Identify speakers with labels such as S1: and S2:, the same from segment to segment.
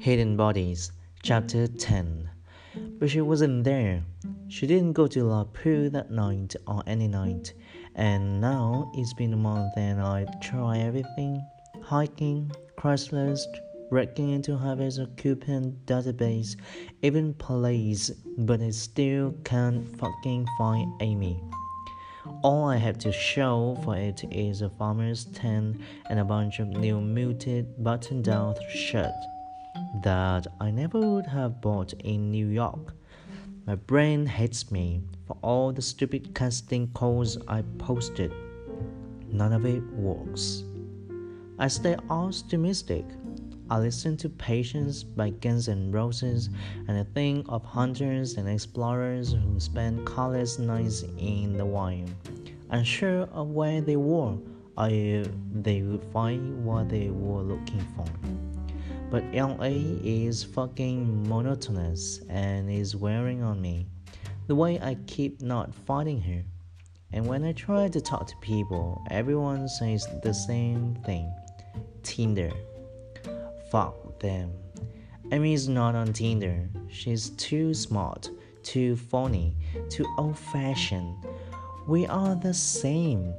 S1: Hidden Bodies, Chapter 10. But she wasn't there. She didn't go to La Peau that night or any night. And now it's been a month and I've tried everything hiking, Craigslist, breaking into Harvey's coupon database, even police, but I still can't fucking find Amy. All I have to show for it is a farmer's tent and a bunch of new muted button down shirts that I never would have bought in New York. My brain hates me for all the stupid casting calls I posted. None of it works. I stay optimistic. I listen to Patience by Guns N' Roses and I think of hunters and explorers who spend countless nights in the wild, unsure of where they were or if they would find what they were looking for. But LA is fucking monotonous and is wearing on me. The way I keep not finding her. And when I try to talk to people, everyone says the same thing Tinder. Fuck them. Amy's not on Tinder. She's too smart, too funny, too old fashioned. We are the same.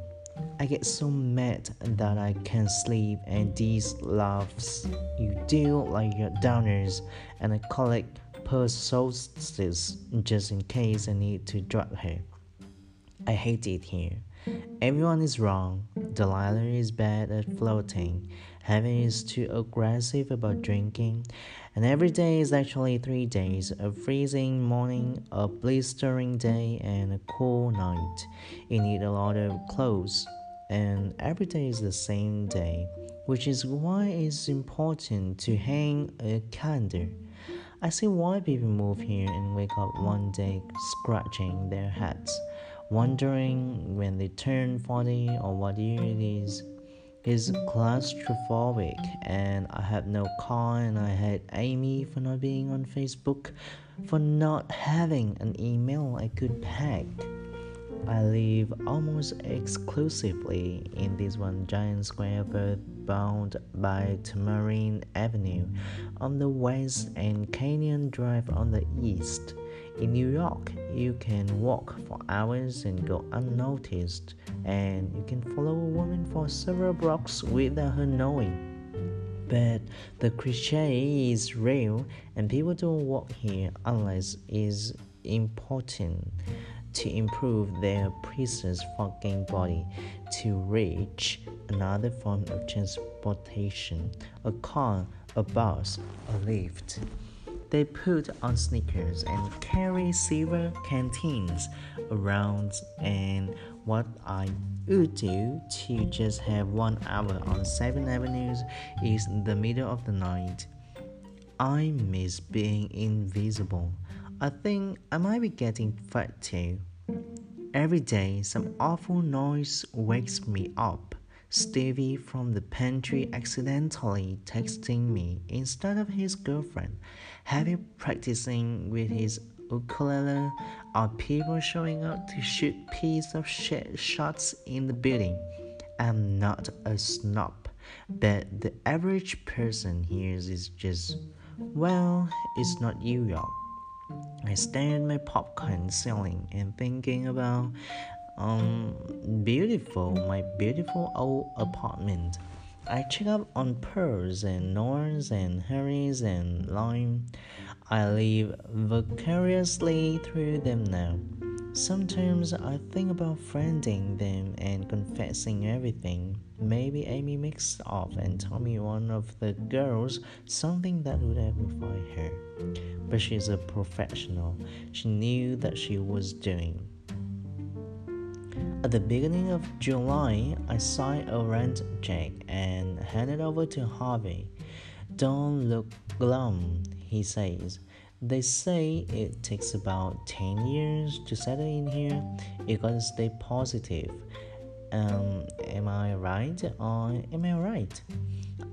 S1: I get so mad that I can't sleep, and these laughs you do like your downers, and I collect purse solstices just in case I need to drug her. I hate it here. Everyone is wrong. Delilah is bad at floating. Heaven is too aggressive about drinking. And every day is actually three days a freezing morning, a blistering day, and a cool night. You need a lot of clothes and every day is the same day, which is why it's important to hang a calendar. I see why people move here and wake up one day scratching their heads, wondering when they turn 40 or what year it is. It's claustrophobic, and I have no car, and I hate Amy for not being on Facebook, for not having an email I could hack. I live almost exclusively in this one giant square bound by Tamarind Avenue on the west and Canyon Drive on the east. In New York, you can walk for hours and go unnoticed, and you can follow a woman for several blocks without her knowing. But the cliche is real, and people don't walk here unless it's important to improve their precise fucking body to reach another form of transportation a car, a bus, a Lyft. They put on sneakers and carry silver canteens around, and what I would do to just have one hour on seven avenues is the middle of the night. I miss being invisible. I think I might be getting fat too. Every day, some awful noise wakes me up. Stevie from the pantry accidentally texting me instead of his girlfriend. Heavy practicing with his ukulele. Are people showing up to shoot piece of shit shots in the building? I'm not a snob, but the average person here is just, well, it's not New York. I stare at my popcorn ceiling and thinking about um beautiful my beautiful old apartment. I check up on Pearls and Norns and Harrys and Lime. I live vicariously through them now. Sometimes I think about friending them and confessing everything. Maybe Amy mixed off and told me one of the girls something that would amplify her. But she's a professional. She knew that she was doing. At the beginning of July, I signed a rent check and handed over to Harvey. Don't look glum, he says. They say it takes about 10 years to settle in here. You gotta stay positive. Um, am I right or am I right?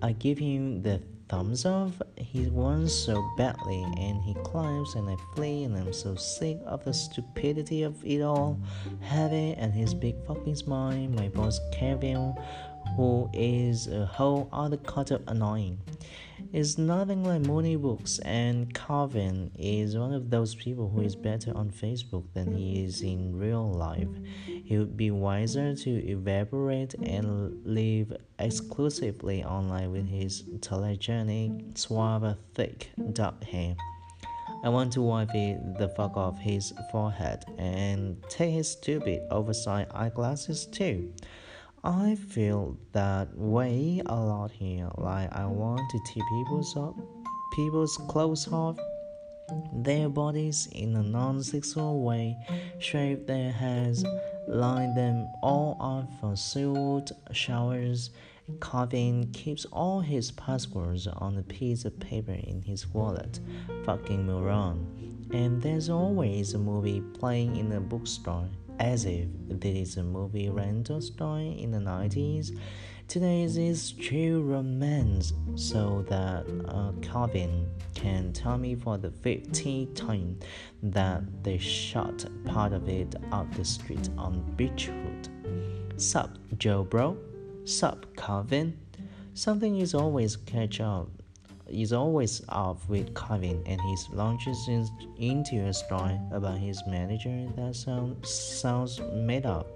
S1: I give him the thumbs up. He wants so badly and he climbs and I flee and I'm so sick of the stupidity of it all. Heavy and his big fucking smile, my boss Kevin who is a whole other cut of annoying. It's nothing like Mooney books, and Calvin is one of those people who is better on Facebook than he is in real life. He would be wiser to evaporate and live exclusively online with his telegenic, suave, thick, dark hair. I want to wipe the fuck off his forehead and take his stupid oversized eyeglasses too. I feel that way a lot here. Like I want to take people's up, people's clothes off their bodies in a non-sexual way, shave their heads, line them all up for suit showers. Calvin keeps all his passwords on a piece of paper in his wallet. Fucking moron. And there's always a movie playing in a bookstore as if this is a movie rental store in the 90s. Today is true romance, so that uh, Calvin can tell me for the 15th time that they shot part of it out the street on Beechwood. Sup, Joe bro? Sup, Calvin? Something is always catch up is always off with Calvin and he launches into a story about his manager that sound, sounds made up.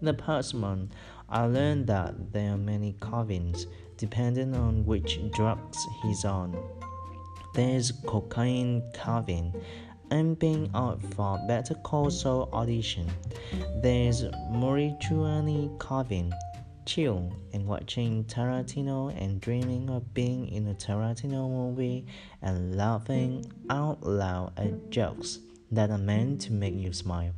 S1: In the past month, I learned that there are many Calvins, depending on which drugs he's on. There's cocaine Calvin, I'm being out for Better Call Saul audition. There's marijuana Calvin, chill and watching Tarantino and dreaming of being in a Tarantino movie and laughing out loud at jokes that are meant to make you smile.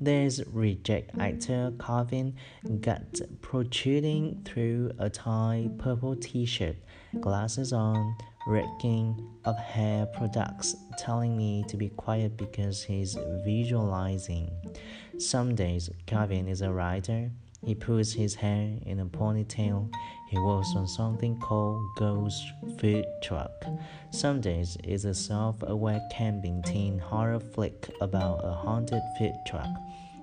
S1: There's reject actor Calvin gut protruding through a tight purple t-shirt, glasses on, raking of hair products, telling me to be quiet because he's visualizing. Some days Calvin is a writer he puts his hair in a ponytail. He works on something called Ghost Food Truck. Some days it's a self-aware camping teen horror flick about a haunted food truck.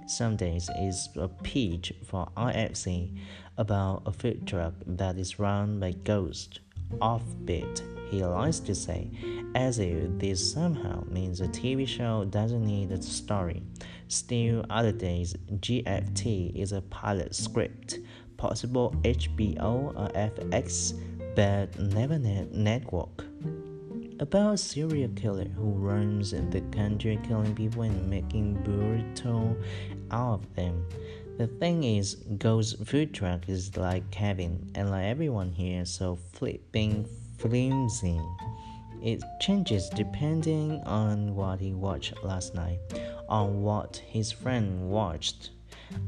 S1: Some days it's a pitch for IFC about a food truck that is run by ghosts. Offbeat, he likes to say, as if this somehow means a TV show doesn't need a story. Still, other days, GFT is a pilot script, possible HBO or FX, but never net network. About a serial killer who roams the country killing people and making brutal out of them. The thing is, Ghost Food Truck is like Kevin, and like everyone here, so flipping flimsy. It changes depending on what he watched last night on what his friend watched.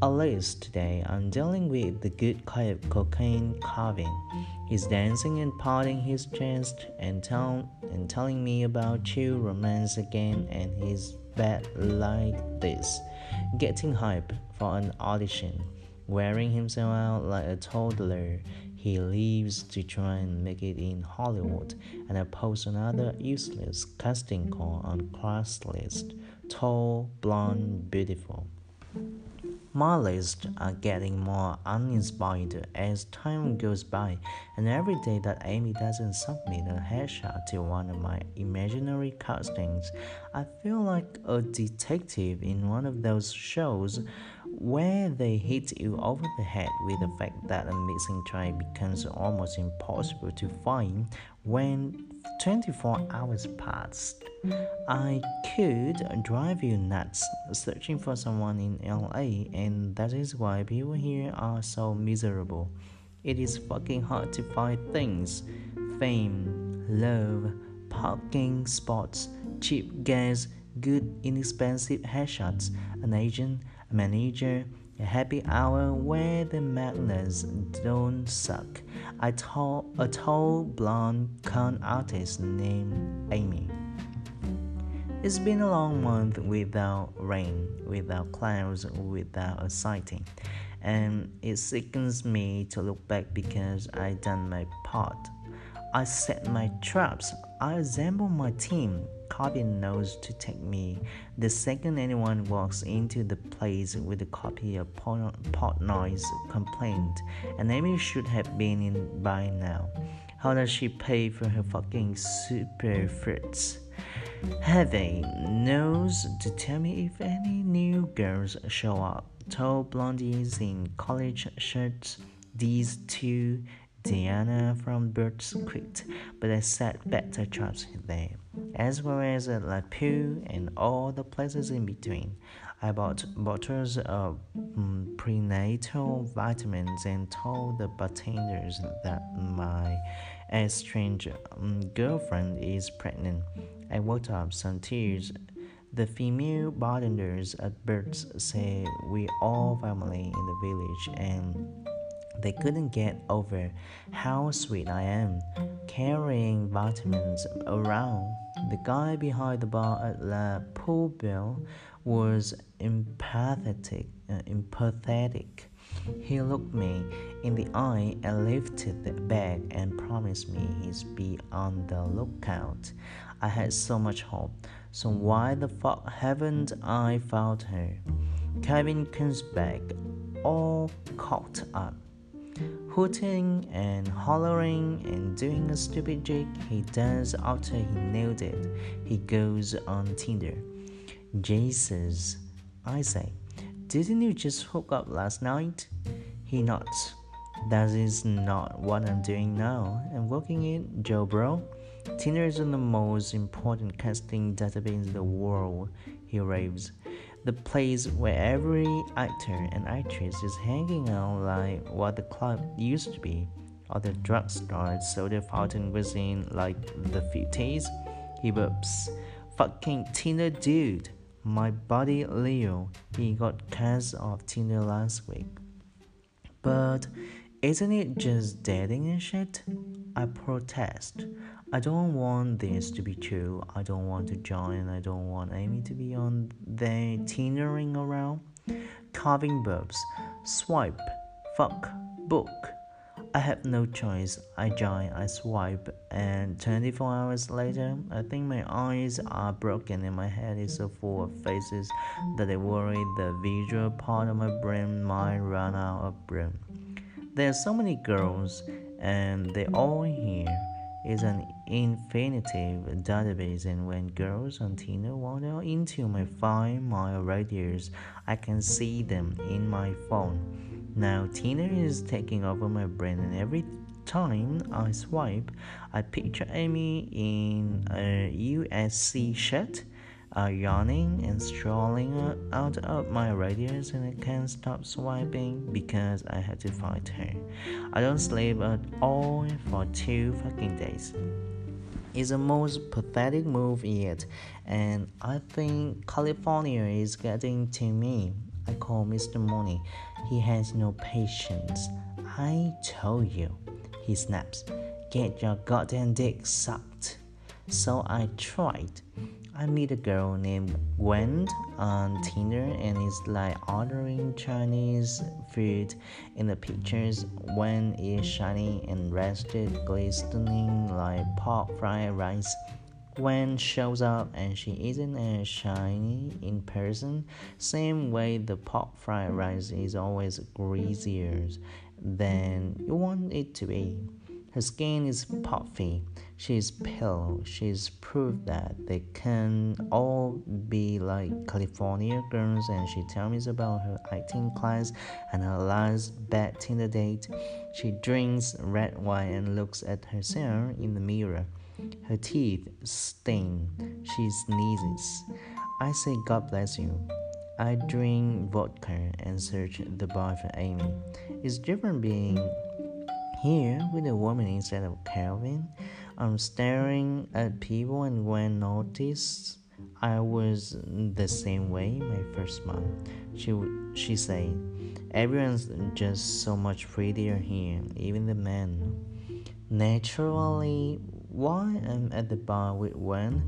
S1: At least today, I'm dealing with the good kind of cocaine Calvin. He's dancing and patting his chest and, tell, and telling me about true romance again and his bed like this, getting hype for an audition, wearing himself out like a toddler. He leaves to try and make it in Hollywood, and I post another useless casting call on Craigslist tall, blonde, beautiful. My lists are getting more uninspired as time goes by, and every day that Amy doesn't submit a headshot to one of my imaginary castings, I feel like a detective in one of those shows where they hit you over the head with the fact that a missing child becomes almost impossible to find when 24 hours passed. I could drive you nuts searching for someone in LA, and that is why people here are so miserable. It is fucking hard to find things fame, love, parking spots, cheap gas, good inexpensive headshots, an agent, a manager, a happy hour where the madness don't suck. I told a tall blonde con artist named Amy. It's been a long month without rain, without clouds, without a sighting, and it sickens me to look back because I done my part. I set my traps. I assemble my team. Copy knows to take me. The second anyone walks into the place with a copy of Portnoy's complaint, and Amy should have been in by now. How does she pay for her fucking super fruits? Heavy knows to tell me if any new girls show up. Tall blondies in college shirts. These two, Diana from Bird's Creek, but I set better traps there, as well as at La and all the places in between. I bought bottles of um, prenatal vitamins and told the bartenders that my estranged um, girlfriend is pregnant. I worked up some tears. The female bartenders at Bird's say we all family in the village and they couldn't get over how sweet I am carrying vitamins around. The guy behind the bar at La Poubelle was empathetic, uh, empathetic. He looked me in the eye and lifted the bag and promised me he'd be on the lookout. I had so much hope, so why the fuck haven't I found her? Kevin comes back, all caught up, hooting and hollering and doing a stupid jig he does after he nailed it. He goes on Tinder. Jesus, I say, didn't you just hook up last night? He nods. That is not what I'm doing now. I'm working it, Joe bro. Tinder is the most important casting database in the world, he raves. The place where every actor and actress is hanging out like what the club used to be, or the drugstore soda fountain was in like the 50s. He burps. Fucking Tinder dude. My buddy Leo, he got cast off Tinder last week. But isn't it just dating and shit? I protest. I don't want this to be true. I don't want to join. I don't want Amy to be on there teenering around. Calvin verbs. Swipe. Fuck. Book. I have no choice. I join, I swipe, and 24 hours later, I think my eyes are broken and my head is so full of faces that I worry the visual part of my brain might run out of room. There are so many girls, and the all here is an infinitive database and when girls on Tinder wander into my 5 mile radius, I can see them in my phone. Now Tinder is taking over my brain, and every time I swipe, I picture Amy in a USC shirt, uh, yawning and strolling out of my radius, and I can't stop swiping because I have to find her. I don't sleep at all for two fucking days. It's the most pathetic move yet, and I think California is getting to me. I call Mr. Mooney. He has no patience. I told you, he snaps. Get your goddamn dick sucked. So I tried. I meet a girl named Gwen on Tinder and it's like ordering Chinese food in the pictures. Gwen is shiny and rested, glistening like pork fried rice. Gwen shows up and she isn't as shiny in person, same way the pork fried rice is always greasier than you want it to be. Her skin is puffy, she's pale, she's proved that they can all be like California girls, and she tells me about her acting class and her last bad Tinder date. She drinks red wine and looks at herself in the mirror. Her teeth sting. She sneezes. I say, God bless you. I drink vodka and search the bar for Amy. It's different being here with a woman instead of Calvin. I'm staring at people, and when noticed I was the same way my first month, she she said, "Everyone's just so much prettier here, even the men." Naturally, while I'm at the bar with Gwen,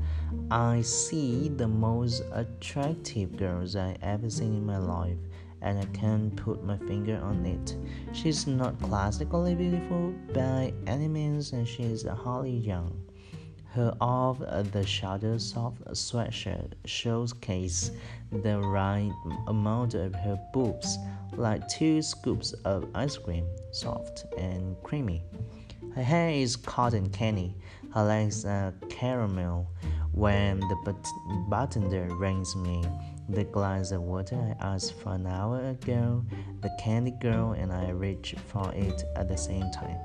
S1: I see the most attractive girls I ever seen in my life. And I can't put my finger on it. She's not classically beautiful by any means, and she's hardly young. Her off the shoulder soft sweatshirt showcase the right amount of her boobs, like two scoops of ice cream, soft and creamy. Her hair is cotton candy, her legs are caramel. When the but- bartender rings me the glass of water I asked for an hour ago, the candy girl and I reach for it at the same time.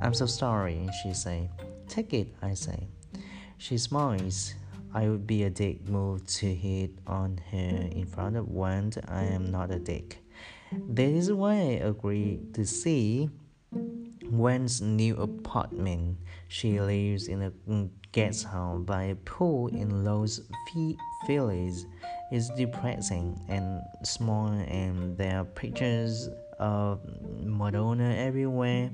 S1: I'm so sorry, she say. Take it, I say. She smiles. I would be a dick move to hit on her in front of one. I am not a dick. That is why I agree to see Gwen's new apartment. She lives in a guest house by a pool in Los Feliz. It's depressing and small, and there are pictures of Madonna everywhere.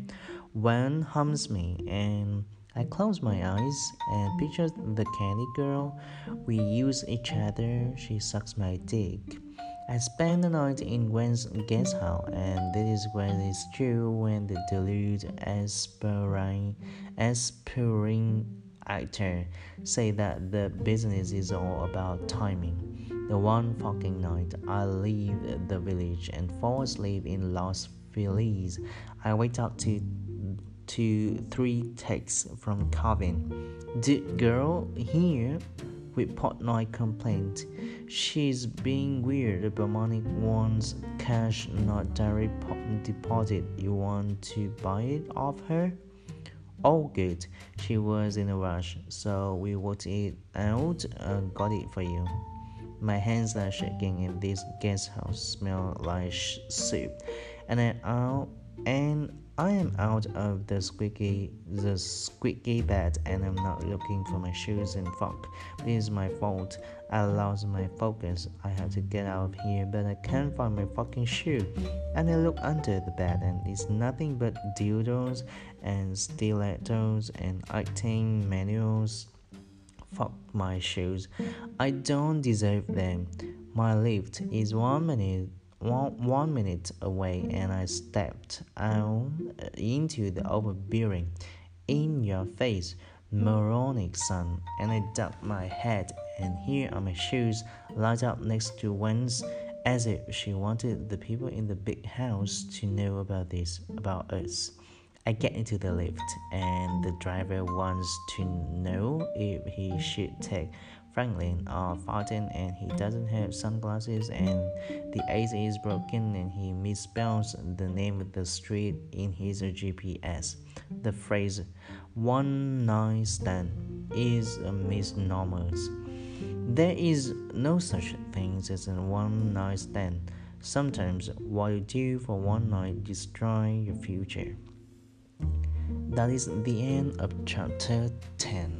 S1: One hums me, and I close my eyes and picture the candy girl. We use each other. She sucks my dick. I spend the night in Gwen's guest house, and this is when it's true when the deluded aspiring, aspiring actor say that the business is all about timing. The one fucking night I leave the village and fall asleep in Los Feliz, I wake up to to three texts from Calvin. The girl here with Portnoy complaint. She's being weird about money wants cash, not direct deposit. You want to buy it off her? Oh, good. She was in a rush, so we worked it out and got it for you. My hands are shaking, and this guest house smells like soup. And I out and I am out of the squeaky the squeaky bed and I'm not looking for my shoes and fuck. It is my fault. I lost my focus. I have to get out of here, but I can't find my fucking shoe. And I look under the bed and it's nothing but dildos and stilettos and acting manuals. Fuck my shoes. I don't deserve them. My Lyft is one minute one, one minute away and I stepped out into the overbearing, in your face, moronic sun, and I ducked my head, and here are my shoes lined up next to one's, as if she wanted the people in the big house to know about this, about us. I get into the Lyft, and the driver wants to know if he should take Franklin or Fountain and he doesn't have sunglasses and the AC is broken and he misspells the name of the street in his GPS. The phrase one night stand is a misnomer. There is no such thing as a one night stand. Sometimes what you do for one night destroy your future. That is the end of chapter 10.